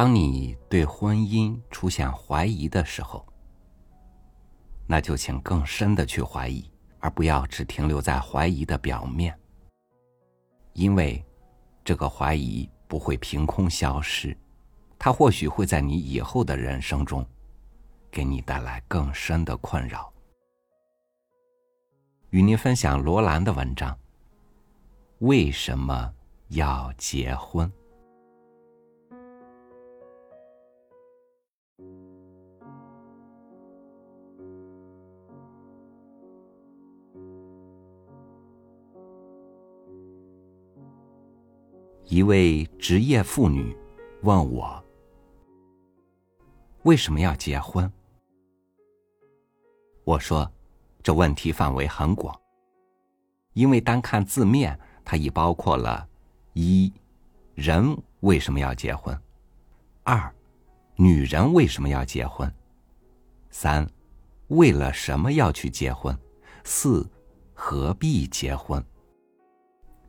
当你对婚姻出现怀疑的时候，那就请更深的去怀疑，而不要只停留在怀疑的表面。因为，这个怀疑不会凭空消失，它或许会在你以后的人生中，给你带来更深的困扰。与您分享罗兰的文章：为什么要结婚？一位职业妇女问我：“为什么要结婚？”我说：“这问题范围很广，因为单看字面，它已包括了：一、人为什么要结婚；二、女人为什么要结婚；三、为了什么要去结婚；四、何必结婚。”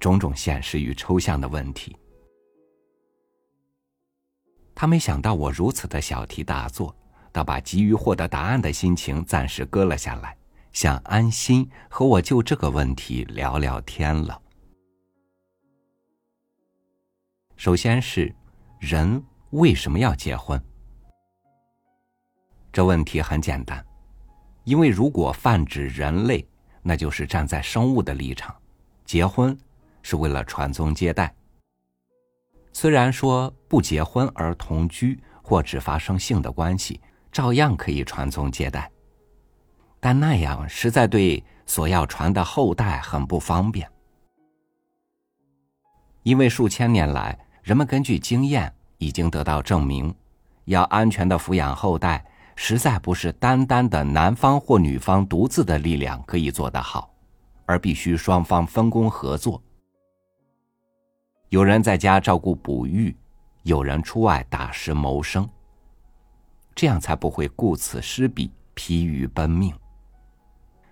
种种现实与抽象的问题，他没想到我如此的小题大做，倒把急于获得答案的心情暂时搁了下来，想安心和我就这个问题聊聊天了。首先是，人为什么要结婚？这问题很简单，因为如果泛指人类，那就是站在生物的立场，结婚。是为了传宗接代。虽然说不结婚而同居或只发生性的关系，照样可以传宗接代，但那样实在对所要传的后代很不方便。因为数千年来，人们根据经验已经得到证明，要安全的抚养后代，实在不是单单的男方或女方独自的力量可以做得好，而必须双方分工合作。有人在家照顾哺育，有人出外打食谋生。这样才不会顾此失彼，疲于奔命。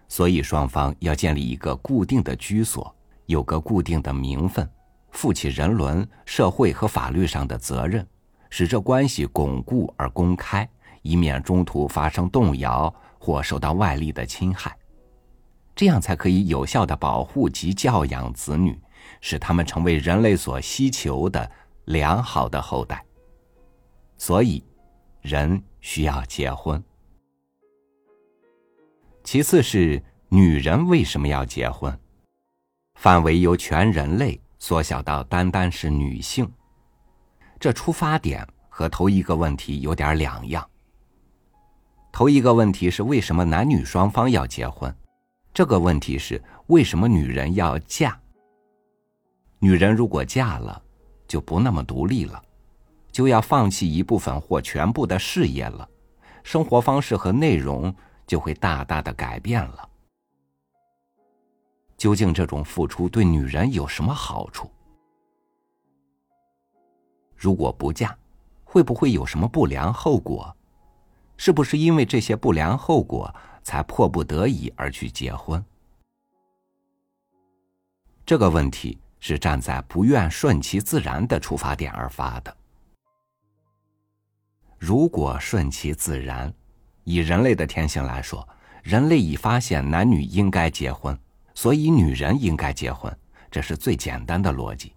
所以双方要建立一个固定的居所，有个固定的名分，负起人伦、社会和法律上的责任，使这关系巩固而公开，以免中途发生动摇或受到外力的侵害。这样才可以有效的保护及教养子女。使他们成为人类所希求的良好的后代。所以，人需要结婚。其次是女人为什么要结婚？范围由全人类缩小到单单是女性。这出发点和头一个问题有点两样。头一个问题是为什么男女双方要结婚？这个问题是为什么女人要嫁？女人如果嫁了，就不那么独立了，就要放弃一部分或全部的事业了，生活方式和内容就会大大的改变了。究竟这种付出对女人有什么好处？如果不嫁，会不会有什么不良后果？是不是因为这些不良后果才迫不得已而去结婚？这个问题。是站在不愿顺其自然的出发点而发的。如果顺其自然，以人类的天性来说，人类已发现男女应该结婚，所以女人应该结婚，这是最简单的逻辑。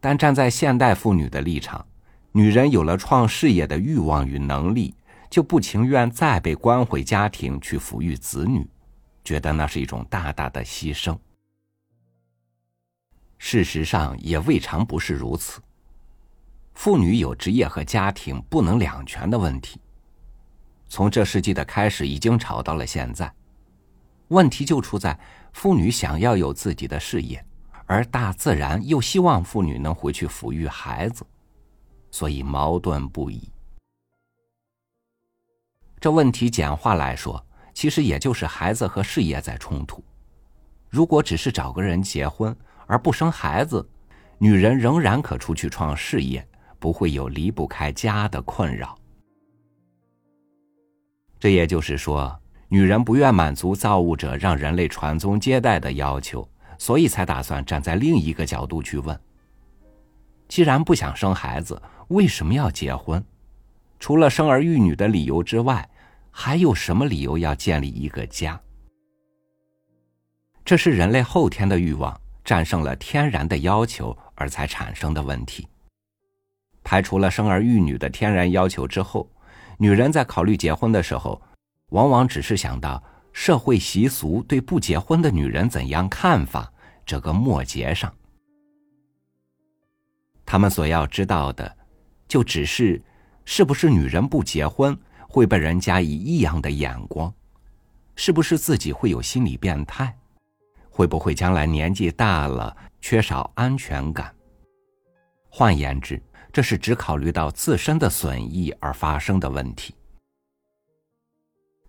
但站在现代妇女的立场，女人有了创事业的欲望与能力，就不情愿再被关回家庭去抚育子女，觉得那是一种大大的牺牲。事实上也未尝不是如此。妇女有职业和家庭不能两全的问题，从这世纪的开始已经吵到了现在。问题就出在妇女想要有自己的事业，而大自然又希望妇女能回去抚育孩子，所以矛盾不已。这问题简化来说，其实也就是孩子和事业在冲突。如果只是找个人结婚，而不生孩子，女人仍然可出去创事业，不会有离不开家的困扰。这也就是说，女人不愿满足造物者让人类传宗接代的要求，所以才打算站在另一个角度去问：既然不想生孩子，为什么要结婚？除了生儿育女的理由之外，还有什么理由要建立一个家？这是人类后天的欲望战胜了天然的要求而才产生的问题。排除了生儿育女的天然要求之后，女人在考虑结婚的时候，往往只是想到社会习俗对不结婚的女人怎样看法这个末节上。他们所要知道的，就只是。是不是女人不结婚会被人加以异样的眼光？是不是自己会有心理变态？会不会将来年纪大了缺少安全感？换言之，这是只考虑到自身的损益而发生的问题。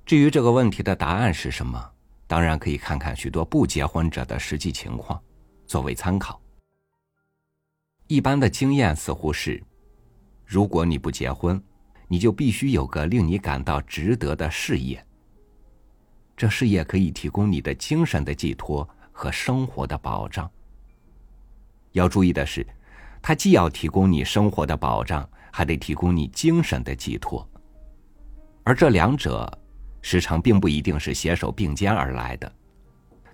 至于这个问题的答案是什么，当然可以看看许多不结婚者的实际情况，作为参考。一般的经验似乎是。如果你不结婚，你就必须有个令你感到值得的事业。这事业可以提供你的精神的寄托和生活的保障。要注意的是，它既要提供你生活的保障，还得提供你精神的寄托。而这两者时常并不一定是携手并肩而来的，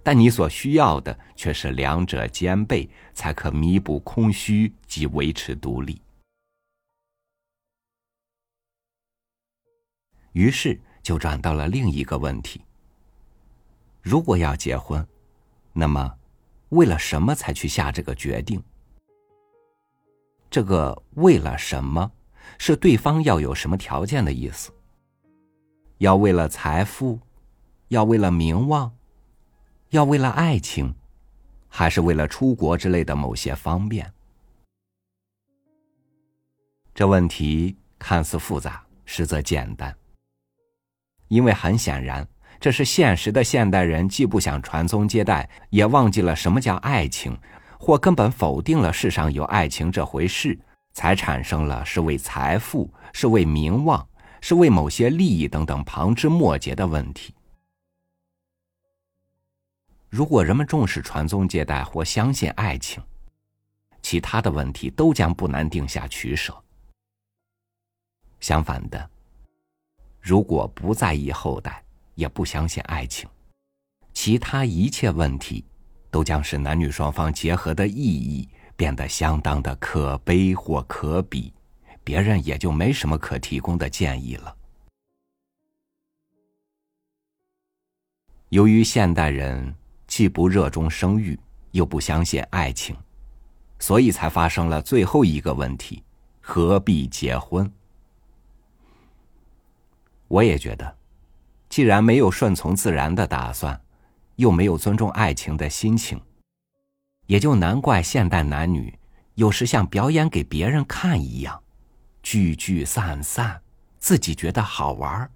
但你所需要的却是两者兼备，才可弥补空虚及维持独立。于是就转到了另一个问题：如果要结婚，那么为了什么才去下这个决定？这个“为了什么”是对方要有什么条件的意思？要为了财富？要为了名望？要为了爱情？还是为了出国之类的某些方便？这问题看似复杂，实则简单。因为很显然，这是现实的现代人既不想传宗接代，也忘记了什么叫爱情，或根本否定了世上有爱情这回事，才产生了是为财富、是为名望、是为某些利益等等旁枝末节的问题。如果人们重视传宗接代或相信爱情，其他的问题都将不难定下取舍。相反的。如果不在意后代，也不相信爱情，其他一切问题，都将使男女双方结合的意义变得相当的可悲或可比，别人也就没什么可提供的建议了。由于现代人既不热衷生育，又不相信爱情，所以才发生了最后一个问题：何必结婚？我也觉得，既然没有顺从自然的打算，又没有尊重爱情的心情，也就难怪现代男女有时像表演给别人看一样，聚聚散散，自己觉得好玩，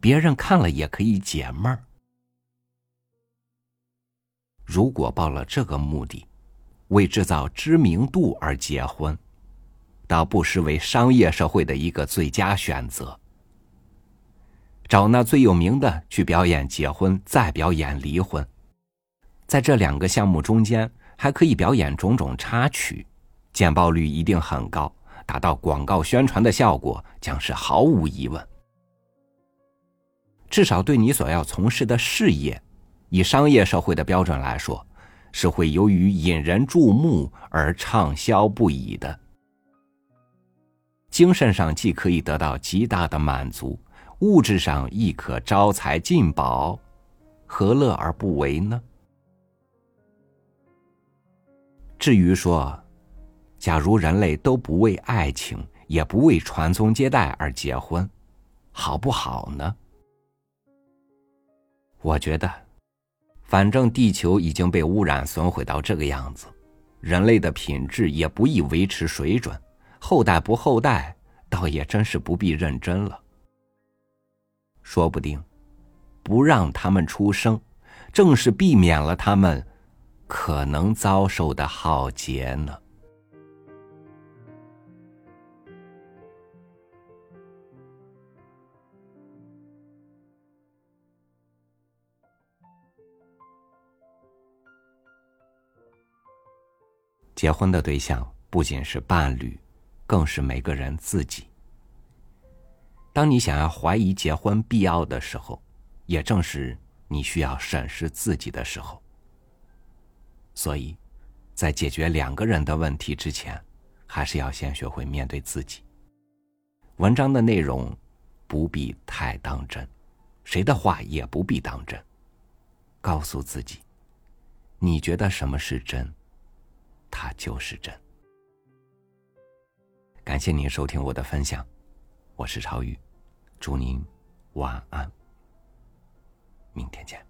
别人看了也可以解闷儿。如果抱了这个目的，为制造知名度而结婚，倒不失为商业社会的一个最佳选择。找那最有名的去表演结婚，再表演离婚，在这两个项目中间还可以表演种种插曲，见报率一定很高，达到广告宣传的效果将是毫无疑问。至少对你所要从事的事业，以商业社会的标准来说，是会由于引人注目而畅销不已的。精神上既可以得到极大的满足。物质上亦可招财进宝，何乐而不为呢？至于说，假如人类都不为爱情，也不为传宗接代而结婚，好不好呢？我觉得，反正地球已经被污染损毁到这个样子，人类的品质也不易维持水准，后代不后代，倒也真是不必认真了。说不定，不让他们出生，正是避免了他们可能遭受的浩劫呢。结婚的对象不仅是伴侣，更是每个人自己。当你想要怀疑结婚必要的时候，也正是你需要审视自己的时候。所以，在解决两个人的问题之前，还是要先学会面对自己。文章的内容不必太当真，谁的话也不必当真。告诉自己，你觉得什么是真，它就是真。感谢您收听我的分享，我是超宇，祝您晚安，明天见。